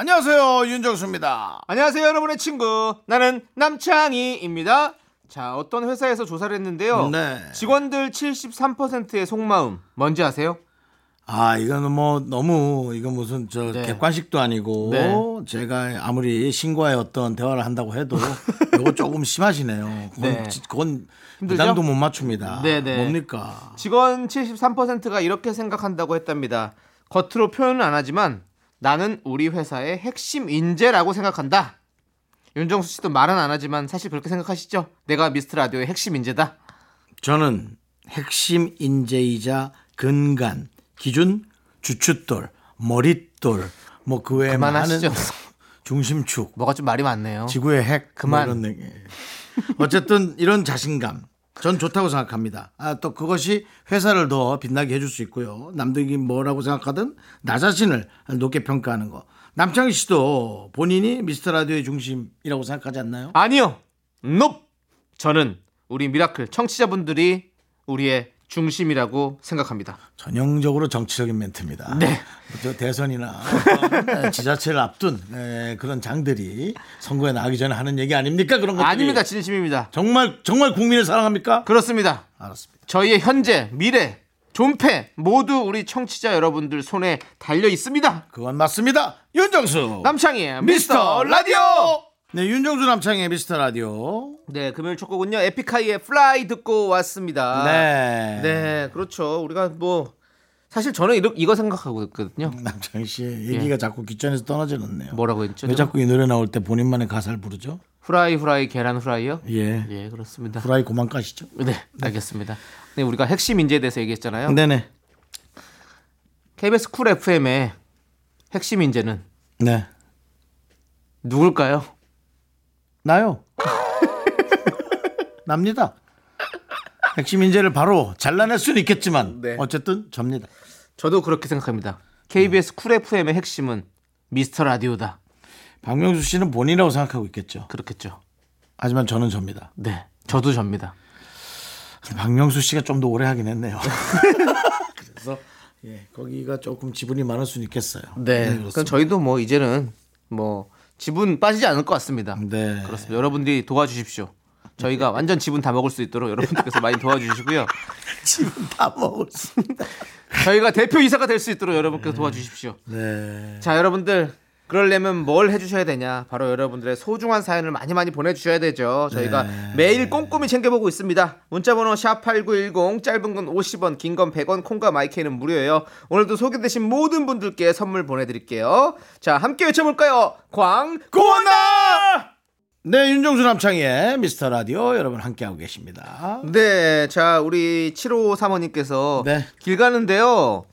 안녕하세요 윤정수입니다. 안녕하세요, 여러분의 친구. 나는 남창희입니다. 자, 어떤 회사에서 조사를 했는데요. 네. 직원들 73%의 속마음 뭔지 아세요? 아 이거는 뭐 너무 이거 무슨 저 네. 객관식도 아니고 네. 제가 아무리 신과의 어떤 대화를 한다고 해도 이거 조금 심하시네요. 그건, 네. 지- 그건? 부담도 못 맞춥니다. 네, 네. 뭡니까? 직원 73%가 이렇게 생각한다고 했답니다. 겉으로 표현은 안 하지만 나는 우리 회사의 핵심 인재라고 생각한다. 윤정수 씨도 말은 안 하지만 사실 그렇게 생각하시죠? 내가 미스터 라디오의 핵심 인재다. 저는 핵심 인재이자 근간, 기준, 주춧돌, 머릿돌, 뭐 그 외에 많은. 중심축, 뭐가 좀 말이 많네요. 지구의 핵, 그만. 뭐 이런 얘기. 어쨌든 이런 자신감, 전 좋다고 생각합니다. 아, 또 그것이 회사를 더 빛나게 해줄 수 있고요. 남들이 뭐라고 생각하든 나 자신을 높게 평가하는 거. 남창희 씨도 본인이 미스터 라디오의 중심이라고 생각하지 않나요? 아니요. nope. 저는 우리 미라클 청취자분들이 우리의 중심이라고 생각합니다. 전형적으로 정치적인 멘트입니다. 네. 저 대선이나 지자체를 앞둔 에, 그런 장들이 선거에 나가기 전에 하는 얘기 아닙니까? 그런 것들이 아닙니다. 진심입니다. 정말 정말 국민을 사랑합니까? 그렇습니다. 알았습니다. 저희의 현재, 미래, 존폐 모두 우리 청취자 여러분들 손에 달려 있습니다. 그건 맞습니다. 윤정수 남창희의 미스터 라디오. 네, 윤정수 남창의 미스터 라디오. 네, 금요일 첫 곡은요. 에픽하이의 Fly 듣고 왔습니다. 네. 네, 그렇죠. 우리가 뭐 사실 저는 이거, 이거 생각하고 있거든요. 남창희 씨의 얘기가 자꾸 귓전에서 떠나질 않네요. 뭐라고 했죠? 왜 자꾸 이 노래 나올 때 본인만의 가사를 부르죠? 후라이 후라이 계란 후라이요? 예. 예, 그렇습니다. 후라이 고만 까시죠? 네, 알겠습니다. 네, 우리가 핵심 인재에 대해서 얘기했잖아요. 네 네. KBS 쿨 FM의 핵심 인재는 네. 누굴까요? 나요. 납니다. 핵심 인재를 바로 잘라낼 수는 있겠지만 네. 어쨌든 접니다. 저도 그렇게 생각합니다. KBS 쿨 FM의 핵심은 미스터 라디오다. 박명수 씨는 본인이라고 생각하고 있겠죠. 그렇겠죠. 하지만 저는 접니다. 네, 저도 접니다. 박명수 씨가 좀 더 오래 하긴 했네요. 그래서 예, 거기가 조금 지분이 많을 수는 있겠어요. 네, 그럼 그렇습니다. 저희도 뭐 이제는 뭐 지분 빠지지 않을 것 같습니다. 네. 그렇습니다. 여러분들이 도와주십시오. 저희가 완전 지분 다 먹을 수 있도록 여러분들께서 많이 도와주시고요. 지분 다 먹었습니다. 저희가 대표 이사가 될 수 있도록 여러분께서 도와주십시오. 네. 자, 여러분들 그러려면 뭘 해주셔야 되냐? 바로 여러분들의 소중한 사연을 많이 많이 보내주셔야 되죠. 저희가 네. 매일 꼼꼼히 챙겨보고 있습니다. 문자번호 샵 #8910 짧은 건 50원, 긴 건 100원, 콩과 마이크는 무료예요. 오늘도 소개되신 모든 분들께 선물 보내드릴게요. 자, 함께 외쳐볼까요? 광고나! 네, 윤정수 남창의 미스터 라디오 여러분 함께하고 계십니다. 네, 자 우리 7호 사모님께서 네. 길 가는데요.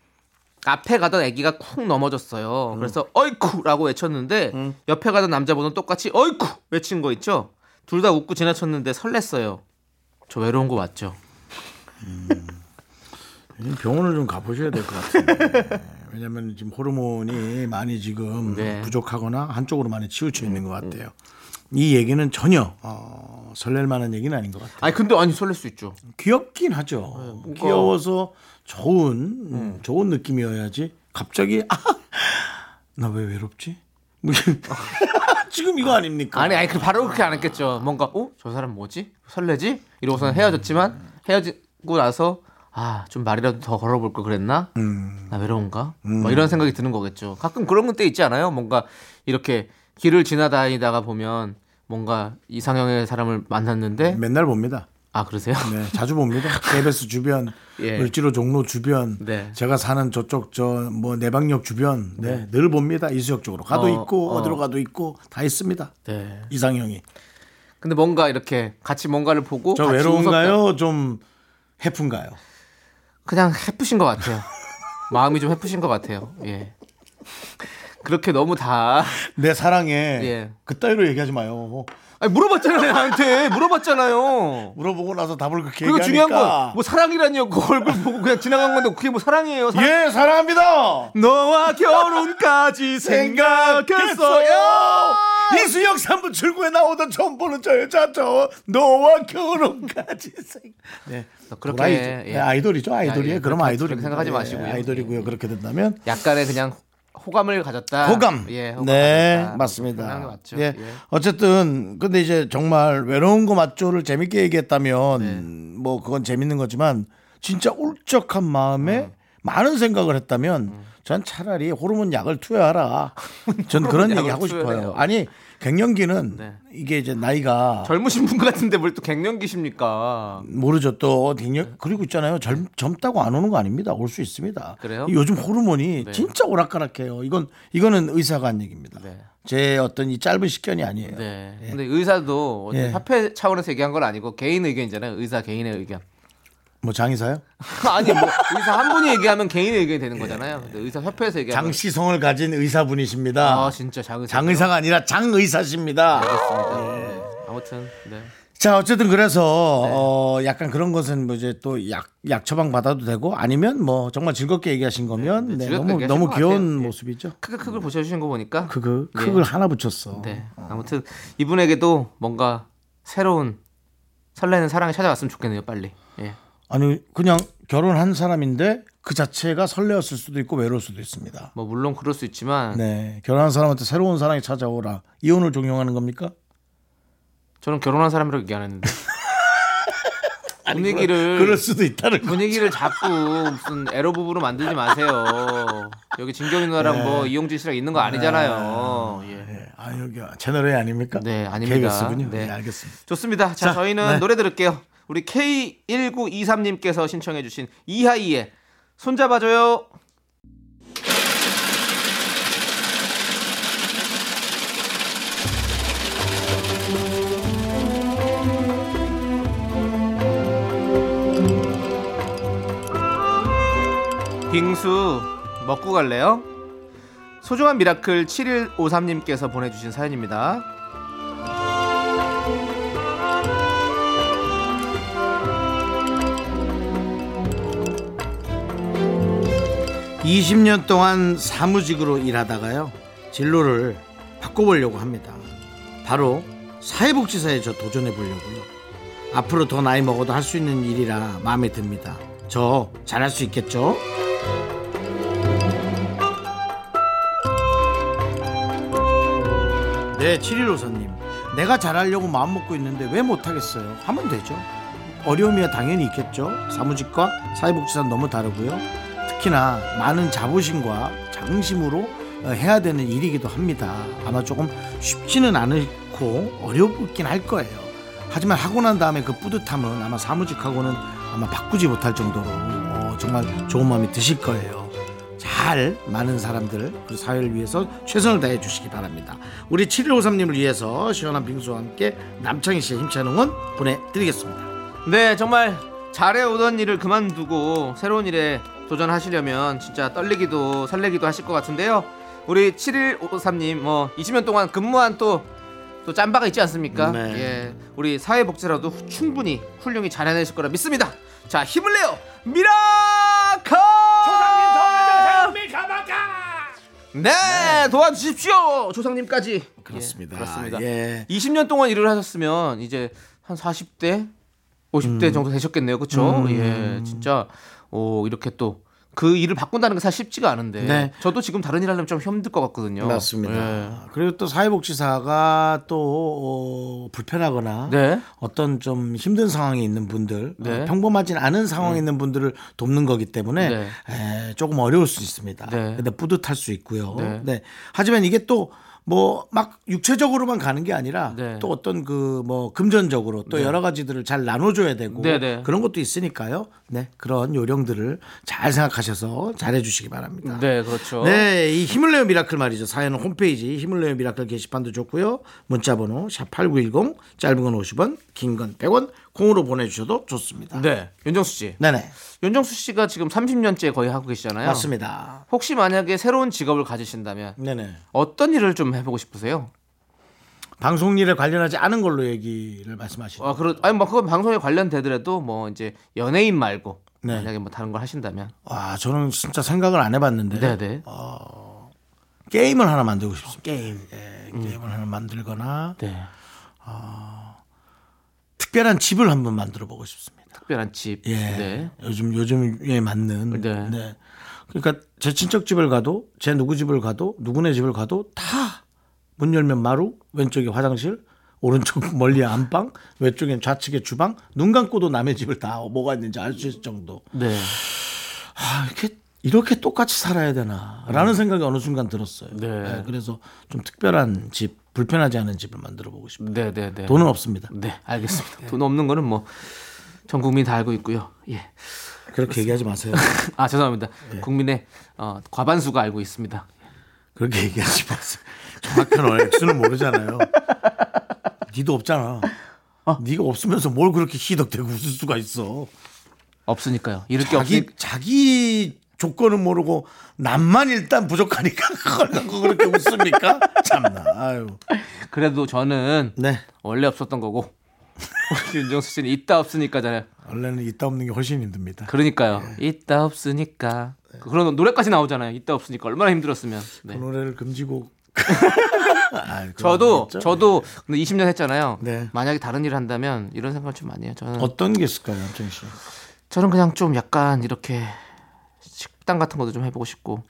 앞에 가던 아기가 쿵 넘어졌어요. 음. 그래서 어이쿠라고 외쳤는데 옆에 가던 남자분은 똑같이 어이쿠 외친 거 있죠. 둘 다 웃고 지나쳤는데 설렜어요. 저 외로운 거 맞죠? 병원을 좀 가보셔야 될 것 같은데. 왜냐면 지금 호르몬이 많이 지금 네. 부족하거나 한쪽으로 많이 치우쳐 있는 것 같아요. 이 얘기는 전혀 어, 설렐 만한 얘기는 아닌 것 같아요. 아니 근데 아니 설렐 수 있죠. 귀엽긴 하죠. 귀여워서 좋은 음, 좋은 느낌이어야지. 갑자기 아, 나 왜 외롭지? 뭐 지금 이거 아닙니까? 아니 아니 그 바로 그렇게 안 했겠죠. 뭔가 어 저 사람 뭐지 설레지 이러고서 헤어졌지만 헤어지고 나서 아 좀 말이라도 더 걸어볼 걸 그랬나? 나 외로운가? 뭐 이런 생각이 드는 거겠죠. 가끔 그런 때 있지 않아요? 뭔가 이렇게 길을 지나다니다가 보면 뭔가 이상형의 사람을 만났는데 맨날 봅니다. 아 그러세요? 네, 자주 봅니다. KBS 주변, 예. 을지로 종로 주변, 네. 제가 사는 저쪽 저 뭐 내방역 주변, 네, 늘 봅니다. 이수역 쪽으로 가도 어, 있고 어. 어. 디로 가도 있고 다 있습니다. 네. 이상형이. 근데 뭔가 이렇게 같이 뭔가를 보고 저 같이 웃었다. 외로운가요? 좀 해픈가요? 그냥 해프신 것 같아요. 마음이 좀 해프신 것 같아요. 예. 그렇게 너무 다 내 사랑에 예. 그 따위로 얘기하지 마요. 아니, 물어봤잖아요 나한테 물어봤잖아요. 물어보고 나서 답을 그렇게 그리고 중요한. 건 뭐 사랑이라니요. 그 얼굴 보고 그냥 지나간 건데 그게 뭐 사랑이에요. 사랑- 예, 사랑합니다. 너와 결혼까지 생각했어요. 이수영 산부 출구에 나오던 처음 보는 저 여자 저 너와 결혼까지 생. 네. 그렇게. 예. 네, 아이돌이죠. 아이돌이에요. 예, 그럼 아이돌이 그렇게 생각하지 마시고요. 아이돌이고요. 예. 그렇게 된다면 약간의 그냥 호감을 가졌다. 호감. 예, 호감 네, 가졌다. 맞습니다. 예. 예. 어쨌든 근데 이제 정말 외로운 거 맞죠를 재밌게 얘기했다면 네. 뭐 그건 재밌는 거지만 진짜 울적한 마음에 음. 많은 생각을 했다면 전 차라리 호르몬 약을 투여하라. 전 그런 얘기 하고 싶어요. 아니 갱년기는 네. 이게 이제 나이가 젊으신 분 같은데 뭘 또 갱년기십니까? 모르죠 또 갱년 그리고 있잖아요 젊, 젊다고 안 오는 거 아닙니다 올 수 있습니다 그래요? 요즘 호르몬이 진짜 오락가락해요 이건 이거는 의사가 한 얘기입니다 네. 제 어떤 이 짧은 식견이 아니에요 네. 근데 의사도 예. 협회 차원에서 얘기한 건 아니고 개인 의견이잖아요. 의사 개인의 의견. 뭐 장의사요 아니 뭐 의사 한 분이 얘기하면 개인의 의견이 되는 거잖아요. 근데 의사 협회에서 얘기하면 장시성을 가진 의사분이십니다 아 진짜 장의사. 장의사가 아니라 장의사십니다 알겠습니다. 네. 아무튼 네. 자 어쨌든 그래서 어 약간 그런 것은 뭐 이제 또 약 약 처방 받아도 되고 아니면 뭐 정말 즐겁게 얘기하신 거면 네, 네, 즐겁게 너무 얘기하신 너무 것 귀여운 같아요. 예. 모습이죠 크크 크크 보셔주신 거 보니까 그그 예. 그걸 하나 붙였어 네. 아무튼 이분에게도 뭔가 새로운 설레는 사랑이 찾아왔으면 좋겠네요. 빨리. 예. 아니 그냥 결혼한 사람인데 그 자체가 설레었을 수도 있고 외로울 수도 있습니다. 뭐 물론 그럴 수 있지만 네, 결혼한 사람한테 새로운 사랑이 찾아오라. 이혼을 종용하는 겁니까? 저는 결혼한 사람이라고 얘기 안 했는데 분위기를 그럴 수도 있다는 거. 분위기를 자꾸 무슨 에러 부부로 만들지 마세요. 여기 진경이 누나랑 뭐 이용진 씨랑 있는 거 아니잖아요. 예. 네, 아 여기 채널 A 아닙니까? 네, 아닙니다. KBS군요. 네. 네, 알겠습니다. 좋습니다. 자, 자, 저희는 네. 노래 들을게요. 우리 K1923님께서 신청해주신 이하이의 손잡아줘요. 빙수 먹고 갈래요? 소중한 미라클 7153님께서 보내주신 사연입니다. 20년 동안 사무직으로 일하다가요 진로를 바꿔보려고 합니다. 바로 사회복지사에 저 도전해 보려고요. 앞으로 더 나이 먹어도 할 수 있는 일이라 마음에 듭니다. 저 잘할 수 있겠죠? 네, 7154님. 내가 잘하려고 마음 먹고 있는데 왜 못하겠어요? 하면 되죠. 어려움이야 당연히 있겠죠. 사무직과 사회복지사는 너무 다르고요. 특히나 많은 자부심과 자긍심으로 어, 해야 되는 일이기도 합니다. 아마 조금 쉽지는 않고 어렵긴 할 거예요. 하지만 하고 난 다음에 그 뿌듯함은 아마 사무직하고는 아마 바꾸지 못할 정도로 어, 정말 좋은 마음이 드실 거예요. 잘 많은 사람들 그리고 사회를 위해서 최선을 다해 주시기 바랍니다. 우리 7153님을 위해서 시원한 빙수와 함께 남창희 씨의 힘찬 응원 보내드리겠습니다. 네, 정말 잘해오던 일을 그만두고 새로운 일에 도전하시려면 진짜 떨리기도 설레기도 하실 것 같은데요. 우리 7153님 뭐 20년 동안 근무한 또, 또 짬바가 있지 않습니까? 네. 예, 우리 사회복지라도 충분히 훌륭히 잘 해내실 거라 믿습니다. 자, 힘을 내요! 미라클! 네, 도와주십시오! 조상님까지. 그렇습니다. 예, 그렇습니다. 예. 20년 동안 일을 하셨으면 이제 한 40대, 50대 정도 되셨겠네요. 그렇죠? 음. 예. 진짜 어, 이렇게 또 그 일을 바꾼다는 게 사실 쉽지가 않은데 네. 저도 지금 다른 일 하려면 좀 힘들 것 같거든요. 맞습니다. 예. 그리고 또 사회복지사가 또 어, 불편하거나 네. 어떤 좀 힘든 상황에 있는 분들, 네. 어, 평범하진 않은 상황에 있는 분들을 돕는 거기 때문에 네. 에, 조금 어려울 수 있습니다. 네. 근데 뿌듯할 수 있고요. 네. 네. 하지만 이게 또 뭐 막 육체적으로만 가는 게 아니라 네. 또 어떤 그 뭐 금전적으로 또 여러 가지들을 잘 나눠줘야 되고 네, 네. 그런 것도 있으니까요. 네 그런 요령들을 잘 생각하셔서 잘해주시기 바랍니다. 네, 그렇죠. 네, 이 힘을 내요 미라클 말이죠. 사연은 홈페이지 힘을 내요 미라클 게시판도 좋고요. 문자 번호 샵 8910 짧은 건 50원, 긴 건 100원, 콩으로 보내주셔도 좋습니다. 네. 윤정수 씨. 네네 윤정수 씨가 지금 30년째 거의 하고 계시잖아요. 맞습니다. 혹시 만약에 새로운 직업을 가지신다면 네네 어떤 일을 좀 해보고 싶으세요? 방송 일에 관련하지 않은 걸로 얘기를 말씀하시는. 아, 그러, 아니, 뭐, 그건 방송에 관련되더라도 뭐, 이제, 연예인 말고, 네. 만약에 뭐, 다른 걸 하신다면. 와 저는 진짜 생각을 안 해봤는데 네네. 게임을 하나 만들고 싶습니다. 게임 예, 게임을 하나 만들거나 네. 특별한 집을 한번 만들어 보고 싶습니다. 특별한 집. 예. 네. 요즘 요즘에 맞는. 네. 네. 그러니까 제 친척 집을 가도 제 누구 집을 가도 누구네 집을 가도 다 문 열면 마루 왼쪽에 화장실 오른쪽 멀리 안방 왼쪽엔 좌측에 주방 눈 감고도 남의 집을 다 뭐가 있는지 알 수 있을 정도. 네. 아 이렇게 이렇게 똑같이 살아야 되나라는 생각이 어느 순간 들었어요. 네. 네, 그래서 좀 특별한 집 불편하지 않은 집을 만들어 보고 싶습니다. 네, 네, 네. 돈은 없습니다. 네, 알겠습니다. 돈 없는 거는 뭐, 전 국민이 다 알고 있고요. 예. 그렇게 얘기하지 마세요. 아, 죄송합니다. 예. 국민의 어, 과반수가 알고 있습니다. 그렇게 얘기하지 마세요. 정확한 액수는 모르잖아요. 니도 없잖아. 네가 없으면서 뭘 그렇게 희덕대고 웃을 수가 있어. 없으니까요. 이럴 게 자기 없으니까. 자기 조건은 모르고 남만 일단 부족하니까 그걸 갖고 그렇게 웃습니까? 참나. 아유. 그래도 저는 네. 원래 없었던 거고, 윤정수 씨는 있다 없으니까잖아요. 원래는 있다 없는 게 훨씬 힘듭니다. 그러니까요. 예. 있다 없으니까. 그런 노래까지 나오잖아요. 있다 없으니까 얼마나 힘들었으면. 네. 그 노래를 금지곡. 아이, 그건 저도? 저도 근데 20년 했잖아요. 네. 만약에 다른 일을 한다면 이런 생각을 좀 많이 해요. 저는 어떤 게 있을까요, 남정 씨? 저는 그냥 좀 약간 이렇게 식당 같은 것도 좀 해보고 싶고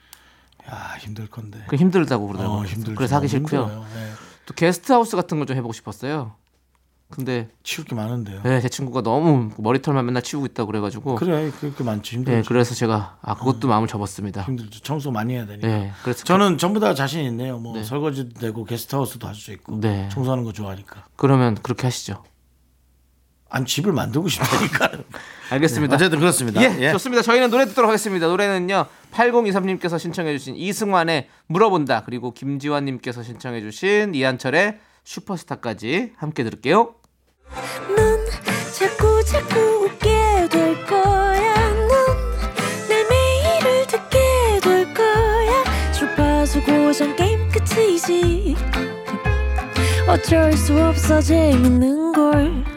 야 힘들 건데. 그 힘들다고 그러더라고요. 어. 그래서 하기 싫고요. 네. 또 게스트하우스 같은 걸 좀 해보고 싶었어요. 근데 치울 게 많은데요. 네, 제 친구가 너무 머리털만 맨날 치우고 있다고 그래가지고 그래, 그렇게 많지 힘들죠. 네, 그래서 제가 아 그것도 마음을 접었습니다. 힘들죠. 청소 많이 해야 되니까. 네, 그래서 저는 전부 다 자신 있네요. 뭐 네. 설거지도 되고 게스트하우스도 할 수 있고 네. 청소하는 거 좋아하니까. 그러면 그렇게 하시죠. 안 집을 만들고 싶다니까. 알겠습니다. 어쨌든 그렇습니다. 예, 좋습니다. 저희는 노래 듣도록 하겠습니다. 노래는요. 8023님께서 신청해주신 이승환의 물어본다 그리고 김지환님께서 신청해주신 이한철의 슈퍼스타까지 함께 들을게요. 넌 자꾸 자꾸 웃게 될 거야. 넌내 매일을 듣게 될 거야. 주파수 고정 게임 끝이지. 어쩔 수 없어 재밌는 걸.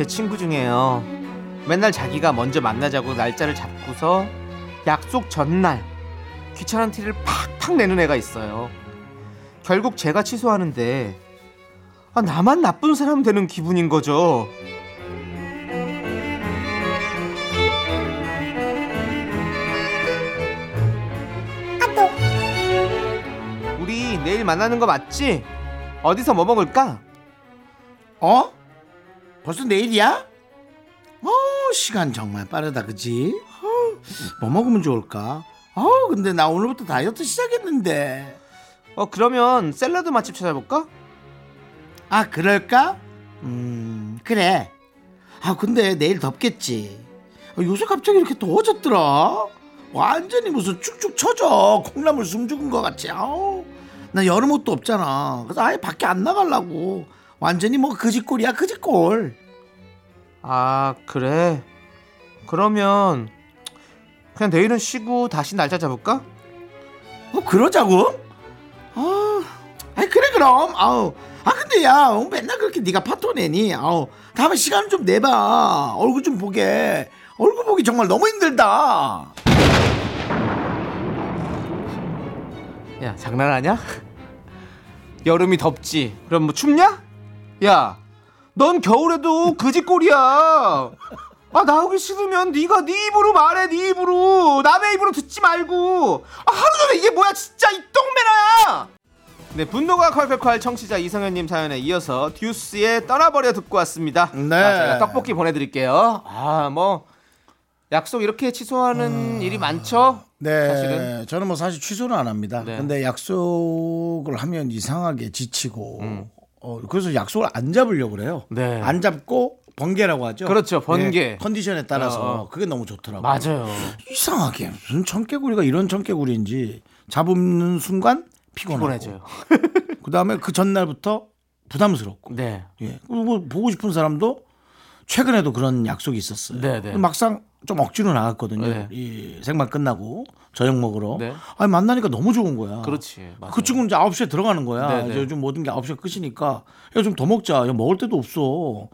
제 친구 중에요. 맨날 자기가 먼저 만나자고 날짜를 잡고서 약속 전날 귀찮은 티를 팍팍 내는 애가 있어요. 결국 제가 취소하는데 아, 나만 나쁜 사람 되는 기분인 거죠. 우리 내일 만나는 거 맞지? 어디서 뭐 먹을까? 어? 벌써 내일이야? 어, 시간 정말 빠르다, 그지? 어, 뭐 먹으면 좋을까? 어, 근데 나 오늘부터 다이어트 시작했는데. 어 그러면 샐러드 맛집 찾아볼까? 아, 그럴까? 음, 그래. 아, 근데 내일 덥겠지. 아, 요새 갑자기 이렇게 더워졌더라. 완전히 무슨 축축 처져. 콩나물 숨 죽은 것 같지. 아우, 나 여름 옷도 없잖아. 그래서 아예 밖에 안 나가려고. 완전히 뭐 그지꼴이야, 그지꼴. 아 그래 그러면 그냥 내일은 쉬고 다시 날짜 잡을까? 어 그러자고? 아, 아이 그래 그럼. 아우, 아 근데 야, 어, 맨날 그렇게 네가 파토 내니? 아우, 다음에 시간 좀 내봐. 얼굴 좀 보게. 얼굴 보기 정말 너무 힘들다. 야 장난하냐? 여름이 덥지 그럼 뭐 춥냐? 야 넌 겨울에도 그지꼴이야. 아 나오기 싫으면 네가 네 입으로 말해 네 입으로. 남의 입으로 듣지 말고. 아 하루 종일 이게 뭐야 진짜 이 똥매나야 네 분노가 콸콸콸 청취자 이성현님 사연에 이어서 듀스의 떠나버려 듣고 왔습니다. 네. 자, 저희가 떡볶이 보내드릴게요. 아 뭐 약속 이렇게 취소하는 일이 많죠? 네, 사실은? 저는 뭐 사실 취소는 안 합니다. 네. 근데 약속을 하면 이상하게 지치고, 어, 그래서 약속을 안 잡으려고 그래요. 음. 네. 안 잡고 번개라고 하죠. 그렇죠, 번개. 네, 컨디션에 따라서 어, 어. 그게 너무 좋더라고요. 맞아요 이상하게 무슨 청개구리가 이런 청개구리인지 잡는 순간 피곤하고, 피곤해져요 그 다음에 그 전날부터 부담스럽고, 네 예. 그리고 뭐 보고 싶은 사람도 최근에도 그런 약속이 있었어요. 네, 네. 막상 좀 억지로 나갔거든요. 네. 이 생방 끝나고 저녁 먹으러. 네. 아니 만나니까 너무 좋은 거야. 그렇지 맞아요. 그 친구는 이제 9시에 들어가는 거야. 네, 네. 이제 요즘 모든 게 9시에 끝이니까 야 좀 더 먹자. 야 먹을 데도 없어.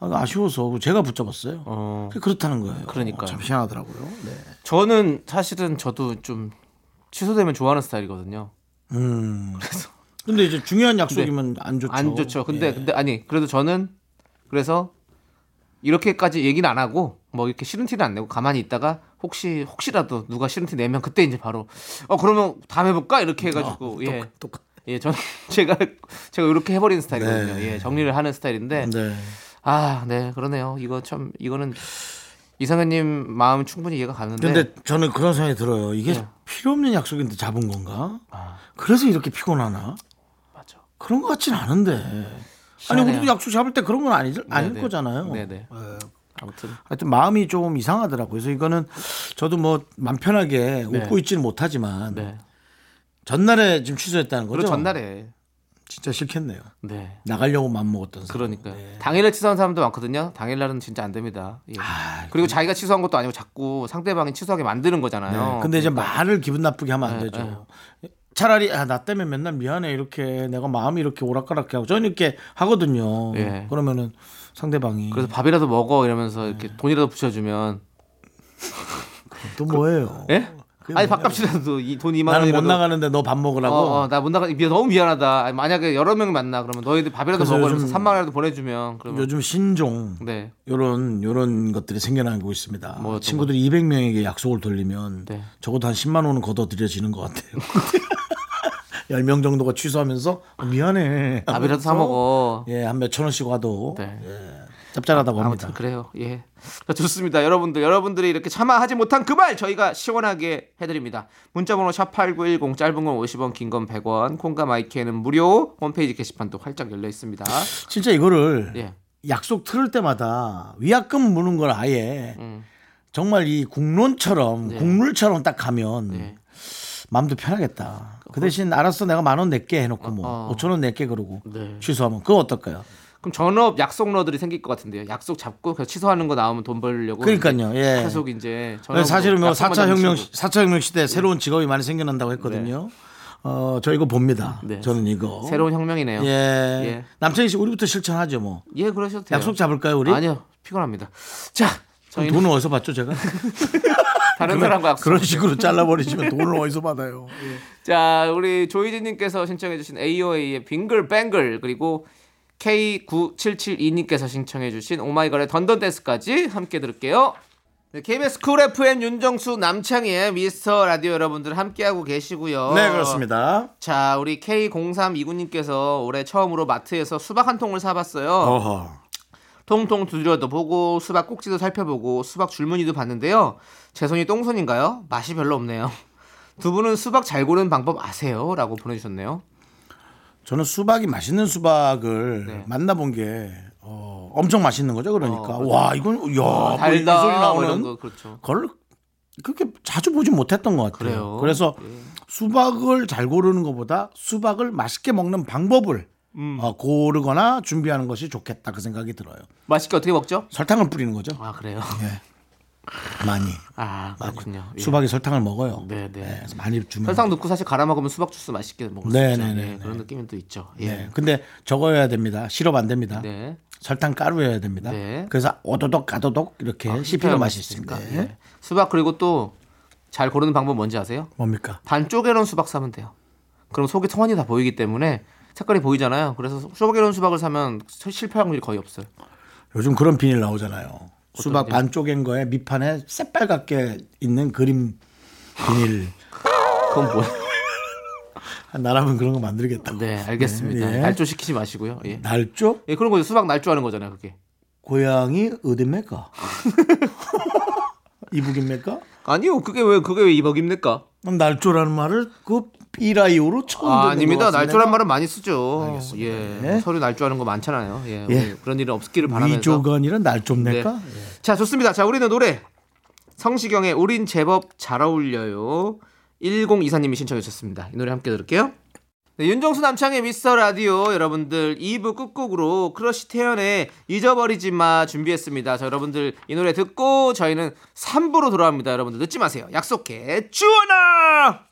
아, 아쉬워서 제가 붙잡았어요. 어. 그렇다는 거예요. 그러니까요. 어, 참 희한하더라고요. 네. 저는 사실은 저도 좀 취소되면 좋아하는 스타일이거든요. 음. 근데 이제 중요한 약속이면 안 좋죠. 안 좋죠. 근데 예. 근데 아니 그래도 저는 그래서 이렇게까지 얘기는 안 하고 뭐 이렇게 싫은 티는 안 내고 가만히 있다가 혹시 혹시라도 누가 싫은 티 내면 그때 이제 바로 어 그러면 다음에 해볼까 이렇게 해가지고 예. 똑- 예, 저는 제가 제가 이렇게 해버리는 스타일이거든요. 네. 예, 정리를 하는 스타일인데 네. 아, 네, 그러네요. 이거 참 이거는 이상현님 마음 충분히 이해가 가는데. 근데 저는 그런 생각이 들어요. 이게 네. 필요 없는 약속인데 잡은 건가? 아, 그래서 이렇게 피곤하나? 맞아. 그런 것 같진 않은데. 아니 희한해요. 우리도 약속 잡을 때 그런 건 아니, 아닐 네. 거잖아요. 네네. 예. 아무튼 하여튼 마음이 좀 이상하더라고요. 그래서 이거는 저도 뭐맘 편하게 네. 웃고 있지는 못하지만 네. 전날에 지금 취소했다는 거죠. 전날에 진짜 싫겠네요. 네. 나가려고 맘 먹었던 사람. 그러니까요. 당일에 취소한 사람도 많거든요. 당일날은 진짜 안 됩니다. 예. 그리고 자기가 취소한 것도 아니고 자꾸 상대방이 취소하게 만드는 거잖아요. 네. 근데 이제 그러니까. 말을 기분 나쁘게 하면 안 네, 되죠. 차라리 아, 나 때문에 맨날 미안해 이렇게 내가 마음이 이렇게 오락가락해 하고 저는 이렇게 하거든요. 예. 그러면은 상대방이 그래서 밥이라도 먹어 이러면서 이렇게 돈이라도 붙여주면 또 뭐예요? 예? 아니. 밥값이라도 이돈 2만 나는 못 원이라도 나가는데 너 밥 먹으라고. 어, 나못 나가 미 너무 미안하다. 아니, 만약에 여러 명 만나 그러면 너희들 밥이라도 그래서 먹어 요즘- 이러면서 3만 원이라도 보내주면 그러면 요즘 신종 네. 요런 요런 것들이 생겨나고 있습니다. 뭐 어떤 친구들이 200명에게 약속을 돌리면 네. 적어도 한 10만 원은 걷어 들여지는 것 같아요. 10명 정도가 취소하면서 어, 미안해. 밥이라도 사 먹어. 예, 한 몇천 원씩 와도 네. 짭짤하다고 합니다. 아무튼 그래요. 예. 자, 좋습니다. 여러분들, 여러분들이 이렇게 참아하지 못한 그 말 저희가 시원하게 해드립니다. 문자번호 샵8910 짧은 건 50원, 긴 건 100원, 콩과 마이크에는 무료 홈페이지 게시판도 활짝 열려 있습니다. 진짜 이거를 예. 약속 틀을 때마다 위약금 무는 걸 아예 음. 정말 이 국론처럼 네. 국룰처럼 딱 가면 네. 마음도 편하겠다. 그 대신 알았어 내가 만 원 낼게 해놓고 뭐 어. 오천 원 낼게 그러고 네. 취소하면 그거 어떨까요? 그럼 전업 약속러들이 생길 것 같은데요. 약속 잡고 그냥 취소하는 거 나오면 돈 벌려고. 그러니까요. 예. 계속 이제 그래서 사실은 뭐 약속만 4차 혁명 잡으시고. 4차 혁명 시대 에 새로운 직업이 많이 생겨난다고 했거든요. 어, 저 이거 봅니다. 네. 저는 이거. 새로운 혁명이네요. 예. 예. 남창희 씨 우리부터 실천하죠 뭐. 예, 그러셔도 돼요. 약속 잡을까요 우리? 아니요, 피곤합니다. 자, 저희는 돈은 어디서 받죠 제가? 다른 사람과. 그런 식으로 잘라버리시면 돈을 어디서 받아요? 자, 우리 조이진님께서 신청해주신 AOA의 빙글뱅글 그리고 K9772님께서 신청해주신 오마이걸의 Dun Dun Dance까지 함께 들을게요. 네, KBS 쿨 FM 윤정수 남창희의 미스터 라디오 여러분들 함께하고 계시고요. 네 그렇습니다. 자, 우리 K0329님께서 올해 처음으로 마트에서 수박 한 통을 사봤어요. 어허. 통통 두드려도 보고 수박 꼭지도 살펴보고 수박 줄무늬도 봤는데요. 제 손이 똥손인가요? 맛이 별로 없네요. 두 분은 수박 잘 고르는 방법 아세요? 라고 보내주셨네요. 저는 수박이 맛있는 수박을 네. 만나본 게 어, 엄청 맛있는 거죠. 그러니까 어, 와 이건 야뭐 달다 이 소리 뭐 나오는 거 그렇죠. 걸 그렇게 자주 보진 못했던 것 같아요. 그래요? 그래서 예. 수박을 잘 고르는 것보다 수박을 맛있게 먹는 방법을 음. 어, 고르거나 준비하는 것이 좋겠다 그 생각이 들어요. 맛있게 어떻게 먹죠? 설탕을 뿌리는 거죠. 아 그래요. 많이 아 그렇군요. 예. 수박이 설탕을 먹어요. 네, 네. 네, 그래서 많이 주면. 설탕 넣고 사실 갈아 먹으면 수박 주스 맛있게 먹을 수 네, 있죠. 네, 예, 네, 그런 네. 느낌은 또 있죠. 네. 예. 근데 적어야 됩니다. 시럽 안 됩니다. 네. 설탕 가루여야 됩니다. 네. 그래서 오도독 가도독 이렇게 씹히는 씹혀야 맛이 있습니다. 맛있으니까. 예. 수박 그리고 또 잘 고르는 방법 뭔지 아세요? 뭡니까? 반 쪼개놓은 수박 사면 돼요. 그럼 속에 선이 다 보이기 때문에 색깔이 보이잖아요. 그래서 쪼개놓은 수박을 사면 실패 확률이 거의 없어요. 요즘 그런 비닐 나오잖아요. 수박 반 쪼갠 거에 밑판에 새빨갛게 있는 그림 비닐. 그건 뭐야? 나라면 그런 거 만들겠다고. 네, 알겠습니다. 네. 날조 시키지 마시고요. 예. 날조? 예, 그런 거죠. 수박 날조하는 거잖아요, 그게. 고향이 어딥니까? 이북입니까? 아니요, 그게 왜 그게 왜 이벅입니까? 그럼 날조라는 말을 그 삐라 이후로 처음 아, 것 아닙니다. 날조란 말은 많이 쓰죠. 알겠습니다. 예. 네. 서류 날조하는 거 많잖아요. 예. 예. 그런 일은 없기를 바라면서. 위조건이란 날조입니까? 네. 자, 좋습니다. 자, 우리는 노래 성시경의 우린 제법 잘 어울려요. 1024님이 신청해 주셨습니다. 이 노래 함께 들을게요. 네, 윤정수 남창의 미스터 라디오 여러분들 2부 끝곡으로 크러쉬 태연의 잊어버리지 마 준비했습니다. 자, 여러분들 이 노래 듣고 저희는 3부로 돌아옵니다. 여러분들 늦지 마세요. 약속해. 주원아!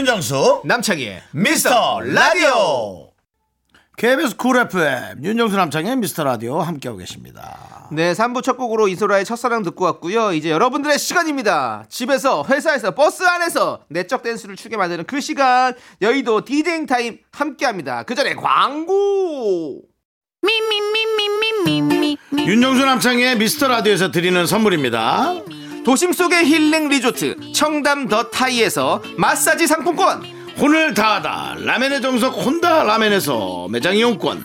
윤정수 남창희의 미스터 라디오 KBS 쿨 FM 윤정수 남창의 미스터 라디오 함께하고 계십니다. 네, 3부 첫 곡으로 이소라의 첫사랑 듣고 왔고요. 이제 여러분들의 시간입니다. 집에서, 회사에서, 버스 안에서 내적 댄스를 추게 만드는 그 시간 여의도 디제잉 타임 함께합니다. 그 전에 광고. Me. 윤정수 남창의 미스터 라디오에서 드리는 선물입니다. 도심 속의 힐링 리조트 청담 더 타이에서 마사지 상품권. 혼을 다하다 라멘의 정석 혼다 라멘에서 매장 이용권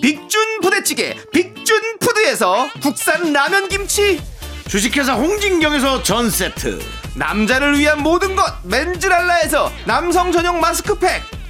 빅준 부대찌개 빅준 푸드에서 국산 라면 김치. 주식회사 홍진경에서 전 세트 남자를 위한 모든 것 맨즈랄라에서 남성 전용 마스크팩.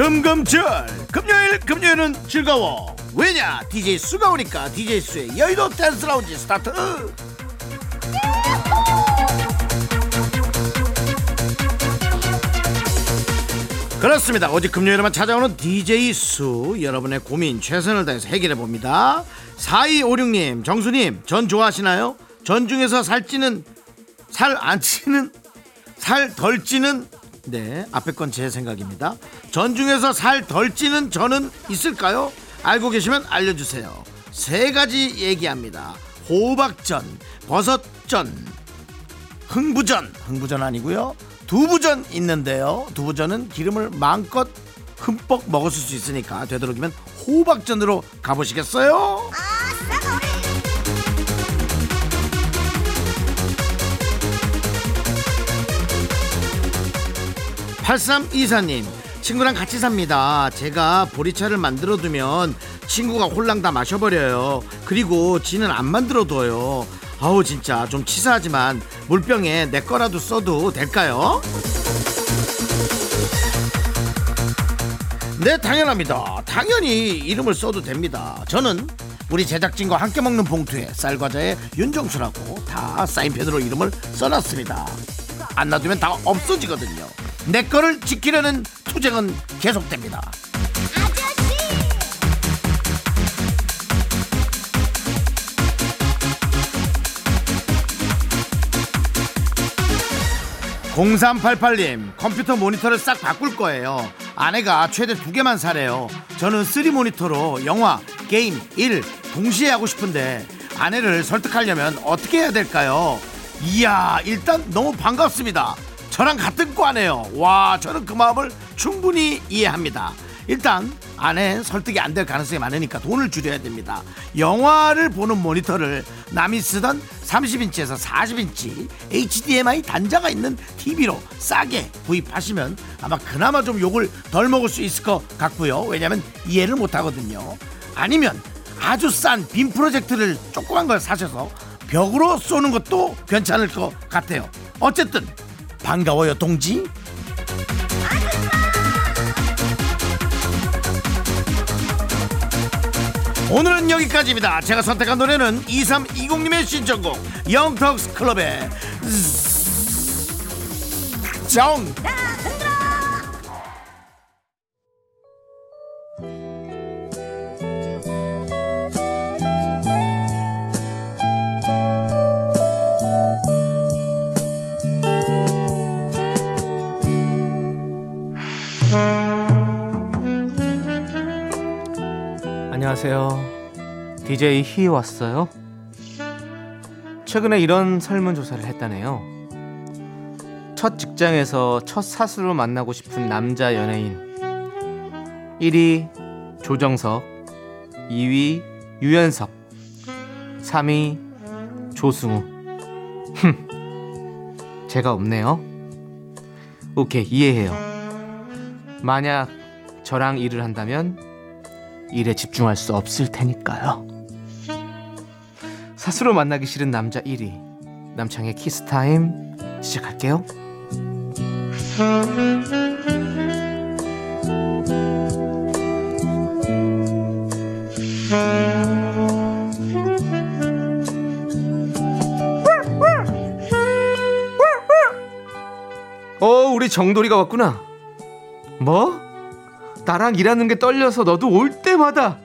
금금절. 금요일 금요일은 즐거워. 왜냐? DJ 수가 오니까 DJ 수의 여의도 댄스 라운지 스타트. 그렇습니다. 오직 금요일에만 찾아오는 DJ 수. 여러분의 고민 최선을 다해서 해결해 봅니다. 4256님 정수님 전 좋아하시나요? 전 중에서 살찌는 살 안 찌는 살 덜 찌는 네 앞에 건 제 생각입니다. 전 중에서 살 덜 찌는 전은 있을까요? 알고 계시면 알려주세요. 세 가지 얘기합니다. 호박전 버섯전 흥부전. 흥부전 아니고요. 두부전 있는데요. 두부전은 기름을 마음껏 흠뻑 먹었을 수 있으니까 되도록이면 호박전으로 가보시겠어요? 8324님. 친구랑 같이 삽니다. 제가 보리차를 만들어 두면 친구가 홀랑 다 마셔버려요. 그리고 지는 안 만들어 둬요. 아우 진짜 좀 치사하지만 물병에 내 거라도 써도 될까요? 네 당연합니다. 당연히 이름을 써도 됩니다. 저는 우리 제작진과 함께 먹는 봉투에 쌀과자에 윤정수라고 다 사인펜으로 이름을 써놨습니다. 안 놔두면 다 없어지거든요 내 거를 지키려는 투쟁은 계속됩니다. (0388님) 컴퓨터 모니터를 싹 바꿀 거예요. 아내가 최대 두 개만 사래요. 저는 three 모니터로 영화 게임 일 동시에 하고 싶은데 아내를 설득하려면 어떻게 해야 될까요? 이야 일단 너무 반갑습니다 저랑 같은 과네요 와 저는 그 마음을 충분히 이해합니다 일단 안에 설득이 안 될 가능성이 많으니까 돈을 줄여야 됩니다. 영화를 보는 모니터를 남이 쓰던 30인치에서 40인치 HDMI 단자가 있는 TV로 싸게 구입하시면 아마 그나마 좀 욕을 덜 먹을 수 있을 것 같고요. 왜냐하면 이해를 못 하거든요. 아니면 아주 싼 빔 프로젝트를 조그만 걸 사셔서 벽으로 쏘는 것도 괜찮을 것 같아요. 어쨌든 반가워요, 동지. 오늘은 여기까지입니다. 제가 선택한 노래는 2320님의 신청곡 영턱스 클럽의 정. 안녕하세요. DJ 희 왔어요. 최근에 이런 설문조사를 했다네요. 첫 직장에서 첫 사수로 만나고 싶은 남자 연예인 1위 조정석 2위 유연석 3위 조승우 흠 제가 없네요. 오케이 이해해요. 만약 저랑 일을 한다면 일에 집중할 수 없을 테니까요. 사수로 만나기 싫은 남자 1위 남창의 키스타임 시작할게요. 어 우리 정돌이가 왔구나. 뭐? 나랑 일하는 게 떨려서 너도 올 때마다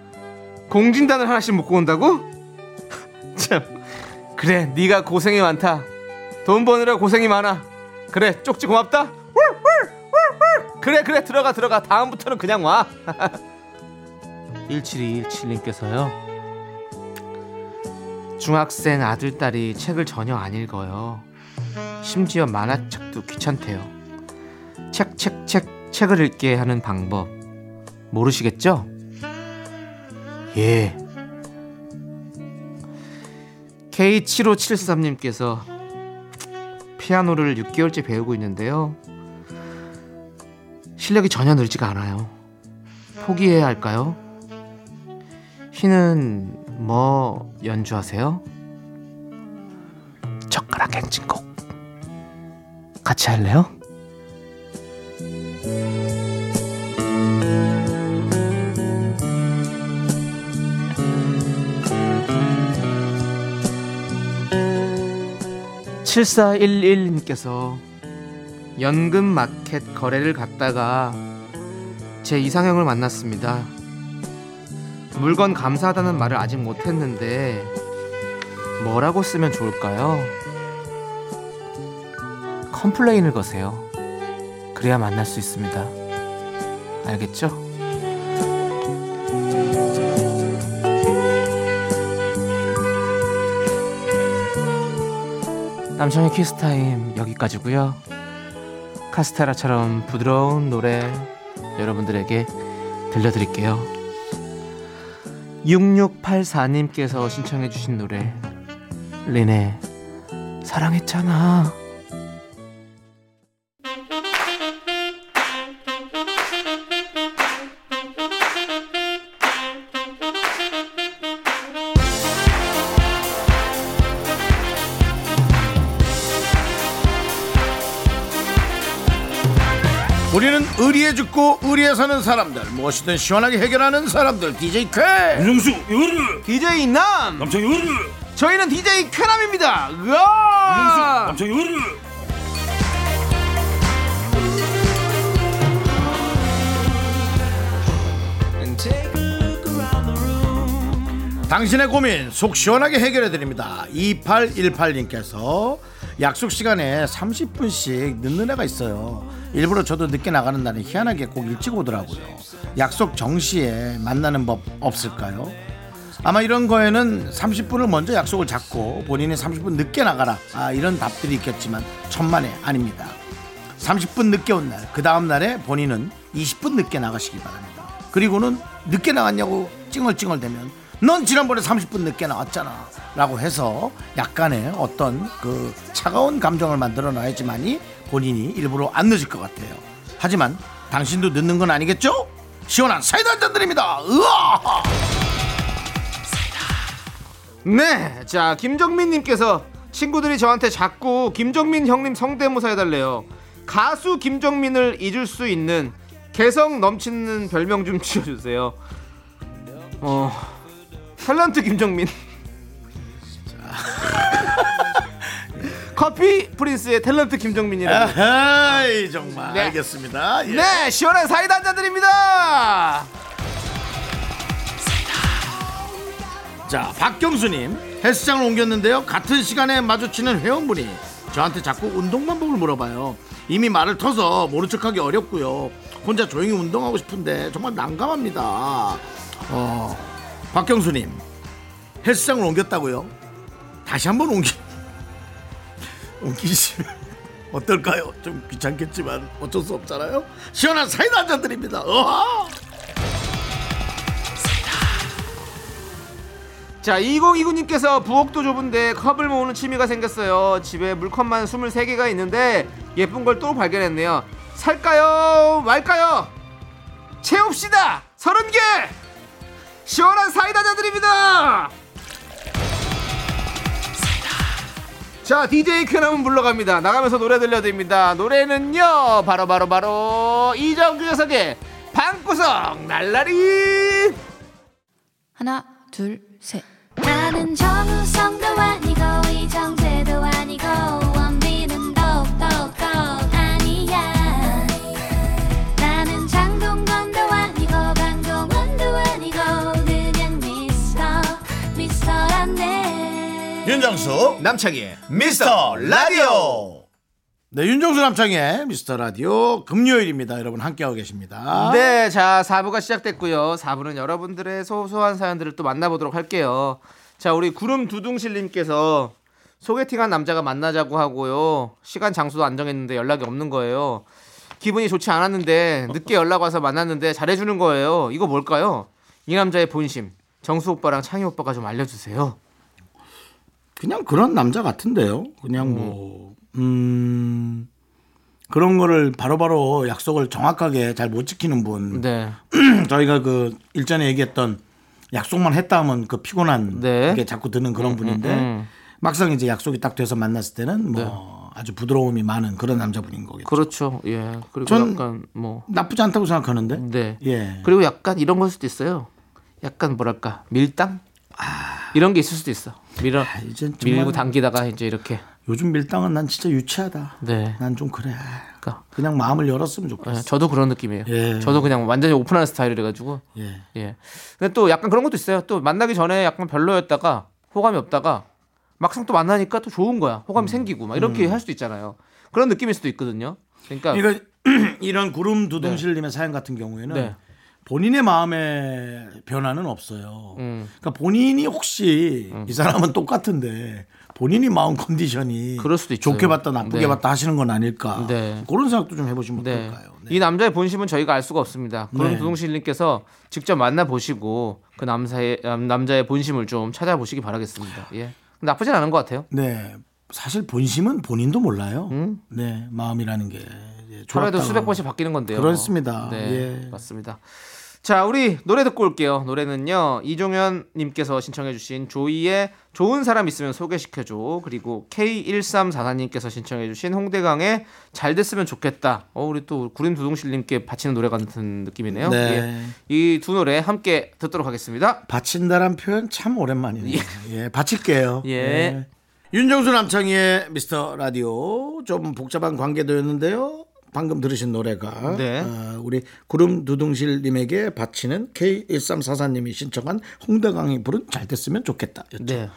공진단을 하나씩 먹고 온다고? 참. 그래 네가 고생이 많다. 돈 버느라 고생이 많아. 그래 쪽지 고맙다. 그래 그래 들어가 들어가. 다음부터는 그냥 와. 1727님께서요. 중학생 아들 딸이 책을 전혀 안 읽어요. 심지어 만화책도 귀찮대요. 책 책, 책, 책을 읽게 하는 방법 모르시겠죠? 예. K7573님께서 피아노를 6개월째 배우고 있는데요. 실력이 전혀 늘지가 않아요. 포기해야 할까요? 희는 뭐 연주하세요? 젓가락 행진곡 같이 할래요? (7411님께서) 연금 마켓 거래를 갔다가 제 이상형을 만났습니다 물건 감사하다는 말을 아직 못했는데 뭐라고 쓰면 좋을까요? complain을 거세요 그래야 만날 수 있습니다 알겠죠? 남창의 키스타임 여기까지고요. 카스테라처럼 부드러운 노래 여러분들에게 들려드릴게요. 6684님께서 신청해 주신 노래 린의 사랑했잖아 우리는 의리에 죽고 의리에 사는 사람들 무엇이든 시원하게 해결하는 사람들 DJ 쾌! 윤정수 요르 DJ 남! 남창 요르 저희는 DJ 쾌남입니다. 으아! 남창 요르 당신의 고민 속 시원하게 해결해 드립니다. 2818님께서 약속 시간에 30분씩 늦는 애가 있어요. 일부러 저도 늦게 나가는 날에 희한하게 꼭 일찍 오더라고요. 약속 정시에 만나는 법 없을까요? 아마 이런 거에는 30분을 먼저 약속을 잡고 본인이 30분 늦게 나가라. 아, 이런 답들이 있겠지만 천만에 아닙니다. 30분 늦게 온 날 그 다음 날에 본인은 20분 늦게 나가시기 바랍니다. 그리고는 늦게 나왔냐고 찡얼찡얼대면 넌 지난번에 30분 늦게 나왔잖아 라고 해서 약간의 어떤 그 차가운 감정을 만들어 놔야지만이 본인이 일부러 안 늦을 것 같아요 하지만 당신도 늦는 건 아니겠죠? 시원한 사이다 한잔 드립니다 으아! 네, 자 김정민님께서 친구들이 저한테 자꾸 김정민 형님 성대모사 해달래요. 가수 김정민을 잊을 수 있는 개성 넘치는 별명 좀 지어주세요. 어, 탤런트 김정민. 커피 프린스의 탤런트 김정민이라고. 아이 정말 네. 알겠습니다 예. 네, 시원한 사이다 한잔 드립니다. 자 박경수님 헬스장을 옮겼는데요 같은 시간에 마주치는 회원분이 저한테 자꾸 운동 방법을 물어봐요 이미 말을 터서 모른 척하기 어렵고요 혼자 조용히 운동하고 싶은데 정말 난감합니다 어 박경수님 헬스장을 옮겼다고요? 다시 한번 옮기 옮기시면 어떨까요? 좀 귀찮겠지만 어쩔 수 없잖아요. 시원한 사이다 한잔 드립니다. 어하! 자 2029님께서 부엌도 좁은데 컵을 모으는 취미가 생겼어요. 집에 물컵만 23개가 있는데 예쁜 걸 또 발견했네요. 살까요? 말까요? 채웁시다! 30개 시원한 사이다 잔드립니다. 자 DJ 쾌남은 물러갑니다. 나가면서 노래 들려드립니다. 노래는요 바로 바로 바로 이정규 녀석의 방구석 날라리. 하나, 둘, 셋. 나는 정우성도 아니고 이정재도 윤정수 남창희의 미스터 라디오 네 윤정수 남창의 미스터 라디오 금요일입니다 여러분 함께하고 계십니다 네, 자 4부가 시작됐고요. 4부는 여러분들의 소소한 사연들을 또 만나보도록 할게요. 자, 우리 구름 두둥실님께서 소개팅한 남자가 만나자고 하고요. 시간 장소도 안 정했는데 연락이 없는 거예요. 기분이 좋지 않았는데 늦게 연락 와서 만났는데 잘해주는 거예요. 이거 뭘까요? 이 남자의 본심. 정수 오빠랑 창희 오빠가 좀 알려주세요. 그냥 그런 남자 같은데요 그냥 뭐 음, 그런 거를 바로 바로 약속을 정확하게 잘 못 지키는 분 네, 저희가 그 일전에 얘기했던 약속만 했다 하면 그 피곤한 네. 게 자꾸 드는 그런 분인데 음. 막상 이제 약속이 딱 돼서 만났을 때는 뭐 아주 부드러움이 많은 그런 남자분인 거겠죠 그렇죠. 예, 그리고 전- 약간 뭐 나쁘지 않다고 생각하는데 네. 예. 그리고 약간 이런 걸 수도 있어요. 약간 뭐랄까 밀당 이런 게 있을 수도 있어. 밀어 아, 정말 밀고 당기다가 이제 이렇게 요즘 밀당은 난 진짜 유치하다. 네. 난 좀 그래. 그러니까 그냥 마음을 열었으면 예, 좋겠어. 저도 그런 느낌이에요. 예. 저도 그냥 완전히 오픈하는 스타일이라 가지고 예. 예. 근데 또 약간 그런 것도 있어요. 또 만나기 전에 약간 별로였다가 호감이 없다가 막상 또 만나니까 또 좋은 거야. 호감이 생기고 막 이렇게 할 수도 있잖아요. 그런 느낌일 수도 있거든요. 그러니까 그러니까 이런 구름 두둥실님의 사연 같은 경우에는 네. 본인의 마음의 변화는 없어요. 음. 그러니까 본인이 혹시 이 사람은 똑같은데 본인이 마음 컨디션이 그럴 수도. 좋게 봤다 나쁘게 네. 봤다 하시는 건 아닐까. 네. 그런 생각도 좀 해보시면 네. 어떨까요? 네. 이 남자의 본심은 저희가 알 수가 없습니다. 그런 네. 두둥실님께서 직접 만나 보시고 그 남자의 남- 남자의 본심을 좀 찾아보시기 바라겠습니다. 예. 나쁘진 않은 것 같아요. 네. 사실 본심은 본인도 몰라요. 음? 네. 마음이라는 게. 예, 하루에도. 수백 번씩 바뀌는 건데요. 그렇습니다. 네, 예. 맞습니다. 자, 우리 노래 듣고 올게요. 노래는요. 이종현 님께서 신청해 주신 조이의 좋은 사람 있으면 소개시켜 줘. 그리고 K1344 님께서 신청해 주신 홍대강의 잘 됐으면 좋겠다. 어, 우리 또 구림 두둥실 님께 바치는 노래 같은 느낌이네요. 네. 예. 이두 노래 함께 듣도록 하겠습니다. 바친다란 표현 참 오랜만이네요. 예, 바칠게요. 예. 윤정수 남창희의 미스터 라디오 좀 복잡한 관계도였는데요. 방금 들으신 노래가 네. 어, 우리 구름 두둥실님에게 바치는 K1344님이 신청한 홍대강이 부른 잘 됐으면 좋겠다. 네.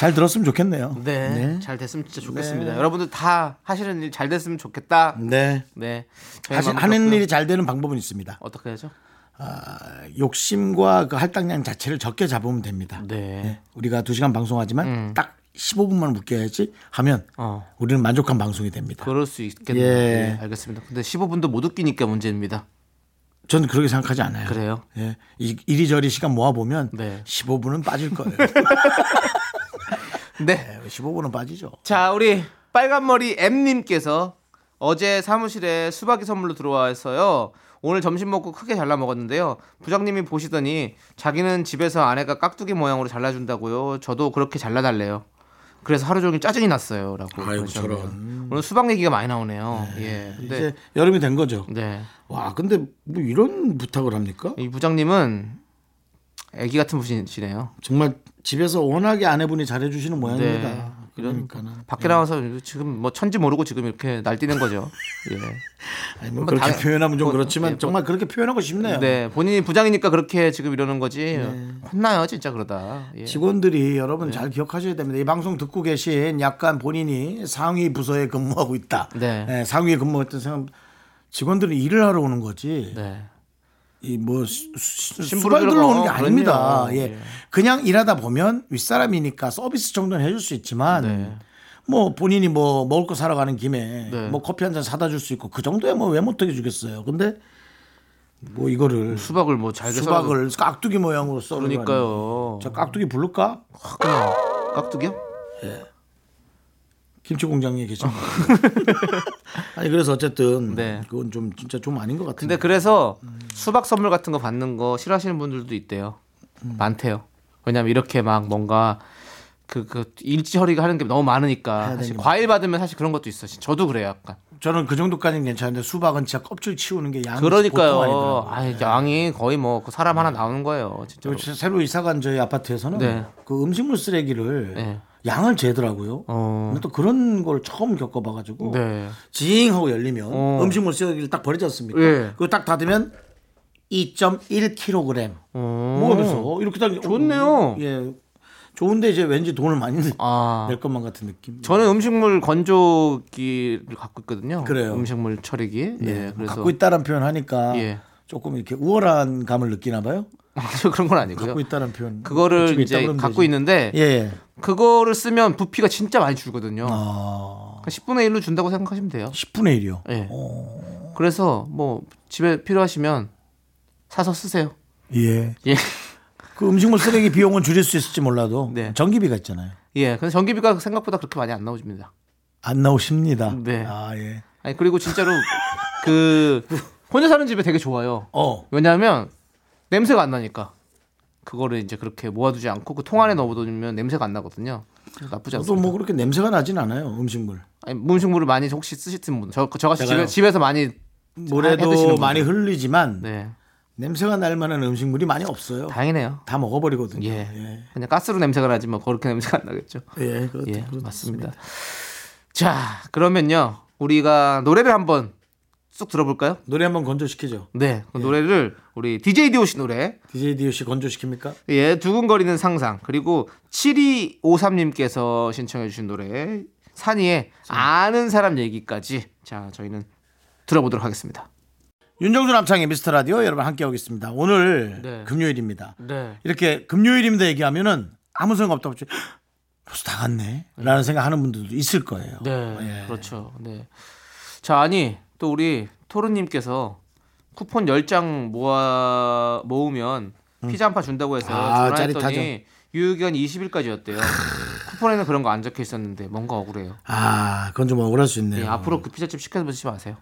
잘 들었으면 좋겠네요. 네. 네. 잘 됐으면 진짜 좋겠습니다. 여러분들 다 하시는 일 잘 됐으면 좋겠다. 네. 네. 하시, 하는. 일이 잘 되는 방법은 있습니다. 어떻게 하죠? 욕심과 그 할당량 자체를 적게 잡으면 됩니다. 네. 네. 우리가 두 시간 방송하지만 딱 15분만 묶여야지 하면 어. 우리는 만족한 방송이 됩니다. 그럴 수 있겠네요. 예. 예, 알겠습니다. 근데 15분도 못 웃기니까 문제입니다. 전 그렇게 생각하지 않아요. 그래요? 예. 이, 이리저리 시간 모아 보면 네. 15분은 빠질 거예요. 네. 15분은 빠지죠. 자, 우리 빨간머리 M님께서 어제 사무실에 수박이 선물로 들어와서요. 오늘 점심 먹고 크게 잘라 먹었는데요. 부장님이 보시더니 자기는 집에서 아내가 깍두기 모양으로 잘라준다고요. 저도 그렇게 잘라달래요. 그래서 하루 종일 짜증이 났어요라고. 아이고, 그러셨네요. 저런. 오늘 수박 얘기가 많이 나오네요. 예. 근데 이제 여름이 된 거죠. 네. 와, 근데 뭐 이런 부탁을 합니까? 이 부장님은 애기 같은 분이시네요. 정말 집에서 워낙에 아내분이 잘해주시는 모양입니다. 네. 이런. 밖에 나와서 지금 뭐 천지 모르고 지금 이렇게 날뛰는 거죠. 예. 아니, 뭐 그렇게 당- 표현하면 좀 뭐, 그렇지만 예, 정말 그렇게 표현하고 싶네요. 네, 본인이 부장이니까 그렇게 지금 이러는 거지. 혼나요, 진짜 그러다. 예. 직원들이 여러분 잘 기억하셔야 됩니다. 이 방송 듣고 계신 약간 본인이 상위 부서에 근무하고 있다. 네. 상위에 근무했던 사람 직원들은 일을 하러 오는 거지. 네. 이뭐 심부름으로 수발 들러 오는 게 어, 아닙니다. 그럼요. 예. 예. 그냥 일하다 보면 윗사람이니까 서비스 정도는 해줄 수 있지만 네. 뭐 본인이 뭐 먹을 거 사러 가는 김에 네. 뭐 커피 한 잔 사다 줄 수 있고 그 정도야 뭐 왜 못하게 주겠어요. 근데 뭐 이거를 수박을 뭐 잘게 수박을 깍두기 모양으로 썰어 그러니까요. 저 깍두기 부를까? 그냥 깍두기요? 김치 공장에 계신 아니 그래서 어쨌든 네. 그건 좀 진짜 좀 아닌 것 같은데. 근데 그래서 수박 선물 같은 거 받는 거 싫어하시는 분들도 있대요. 많대요. 왜냐면 이렇게 막 뭔가 그, 그 일처리가 하는 게 너무 많으니까 사실 과일 받으면 사실 그런 것도 있어요. 저도 그래요, 약간. 저는 그 정도까지는 괜찮은데 수박은 진짜 껍질 치우는 게 양이 그러니까요. 아, 양이 거의 뭐 그 사람 하나 나오는 거예요, 진짜. 저 새로 이사간 저희 아파트에서는 네. 그 음식물 쓰레기를 네. 양을 재더라고요. 어. 근데 또 그런 걸 처음 겪어봐가지고 네. 징 하고 열리면 어. 음식물 쓰레기를 딱 버리지 않습니까? 예. 그거 딱 닫으면 2.1kg. 어. 그래서 이렇게 딱 좋네요. 예. 좋은데 이제 왠지 돈을 많이 아. 낼 것만 같은 느낌. 저는 음식물 건조기를 갖고 있거든요. 그래요. 음식물 처리기. 예. 그래서 갖고 있다는 표현 하니까 예. 조금 이렇게 우월한 감을 느끼나 봐요. 저 그런 건 아니고요. 갖고 있다는 표현. 그거를 이제 갖고 되지. 있는데 예. 그거를 쓰면 부피가 진짜 많이 줄거든요. 아, 그러니까 10분의 1로 준다고 생각하시면 돼요. 10분의 1이요. 예. 그래서 뭐 집에 필요하시면 사서 쓰세요. 예. 예. 그 음식물 쓰레기 비용은 줄일 수 있을지 몰라도 네. 전기비가 있잖아요. 예. 근데 전기비가 생각보다 그렇게 많이 안 나오집니다. 안 나오십니다. 네. 아 예. 아니 그리고 진짜로 그 혼자 사는 집에 되게 좋아요. 어. 왜냐하면 냄새가 안 나니까 그거를 이제 그렇게 모아두지 않고 그 통 안에 넣어두면 냄새가 안 나거든요. 나쁘지 저도 않습니다. 뭐 그렇게 냄새가 나진 않아요. 음식물. 아니, 음식물을 많이 혹시 쓰시는 분, 저 저같이 제가요? 집에, 집에서 많이 분들. 많이 흘리지만 네 냄새가 날 만한 음식물이 많이 없어요. 다행이네요. 다 먹어버리거든요. 예. 예. 그냥 가스로 냄새가 나지 뭐 그렇게 냄새가 안 나겠죠. 예, 그렇, 예, 그렇습니다. 맞습니다. 자, 그러면요. 우리가 노래를 한번 쑥 들어볼까요? 노래 한번 건조시키죠. 네. 그 노래를 우리 DJ 디오씨 노래 DJ DOC 건조시킵니까? 예, 두근거리는 상상. 그리고 7253님께서 신청해주신 노래, 산이의 아는 사람 얘기까지. 자, 저희는 들어보도록 하겠습니다. 윤정수 남창의 미스터 라디오 여러분 함께하고 있습니다. 오늘 네. 금요일입니다. 네. 이렇게 금요일입니다 얘기하면은 아무 생각 없다고 치- 벌써 다 갔네 라는 생각 하는 분들도 있을 거예요. 네. 예. 그렇죠. 네. 자, 아니, 또 우리 토르님께서 쿠폰 10장 모아, 모으면 피자 한 판 준다고 해서 아, 전화했더니. 유효기간 20일까지였대요. 쿠폰에는 그런 거 안 적혀 있었는데 뭔가 억울해요. 아, 그건 좀 억울할 수 있네요. 예, 앞으로 그 피자집 시켜 드시지 마세요.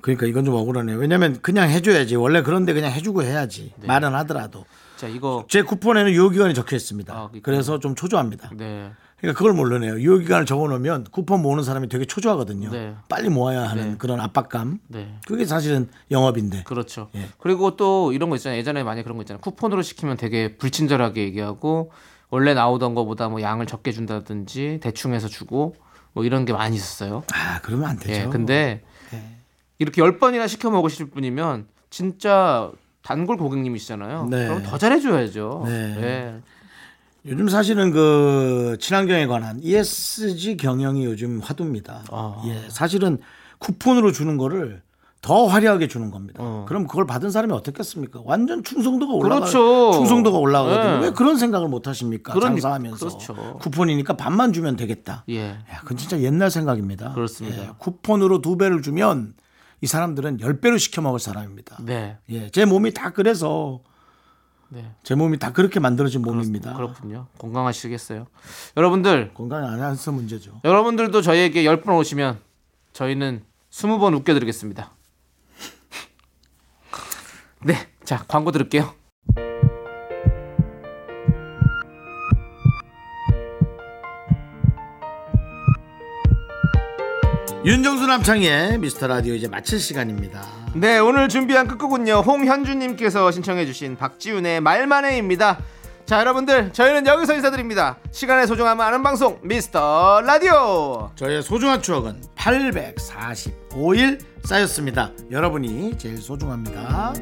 그러니까 이건 좀 억울하네요. 왜냐면 그냥 해줘야지. 원래 그런데 그냥 해주고 해야지. 네. 말은 하더라도. 자, 이거 제 쿠폰에는 유효기간이 적혀 있습니다. 아. 그래서 좀 초조합니다. 네. 그러니까 그걸 모르네요. 유효 기간을 적어놓으면 쿠폰 모으는 사람이 되게 초조하거든요. 네. 빨리 모아야 하는 네. 그런 압박감. 네. 그게 사실은 영업인데. 그렇죠. 예. 그리고 또 이런 거 있잖아요. 예전에 많이 그런 거 있잖아요. 쿠폰으로 시키면 되게 불친절하게 얘기하고 원래 나오던 거보다 뭐 양을 적게 준다든지 대충 해서 주고 뭐 이런 게 많이 있었어요. 아, 그러면 안 되죠. 예. 근데 네. 이렇게 열 번이나 시켜 먹으실 분이면 진짜 단골 고객님이시잖아요. 네. 그럼 더 잘해줘야죠. 네. 예. 요즘 사실은 그 친환경에 관한 ESG 경영이 요즘 화두입니다. 아. 예, 사실은 쿠폰으로 주는 거를 더 화려하게 주는 겁니다. 어. 그럼 그걸 받은 사람이 어떻겠습니까? 완전 충성도가 올라가. 그렇죠. 충성도가 올라가거든요. 네. 왜 그런 생각을 못 하십니까? 그러니- 장사하면서 그렇죠. 쿠폰이니까 반만 주면 되겠다. 예. 야, 그건 진짜 옛날 생각입니다. 그렇습니다. 예, 쿠폰으로 두 배를 주면 이 사람들은 10배로 시켜 먹을 사람입니다. 네. 예, 제 몸이 다 그래서 네. 제 몸이 다 그렇게 만들어진 몸입니다. 그렇 군요. 건강하시겠어요. 여러분들, 건강이 안 해서 문제죠. 여러분들도 저희에게 10번 오시면 저희는 20번 웃겨 드리겠습니다. 네. 자, 광고 들을게요. 윤정수 남창의 미스터 라디오 이제 마칠 시간입니다. 네, 오늘 준비한 끝곡은요. 홍현주님께서 신청해주신 박지윤의 말만해입니다. 자, 여러분들, 저희는 여기서 인사드립니다. 시간의 소중함을 아는 방송, 미스터 라디오! 저의 소중한 추억은 845일 쌓였습니다. 여러분이 제일 소중합니다.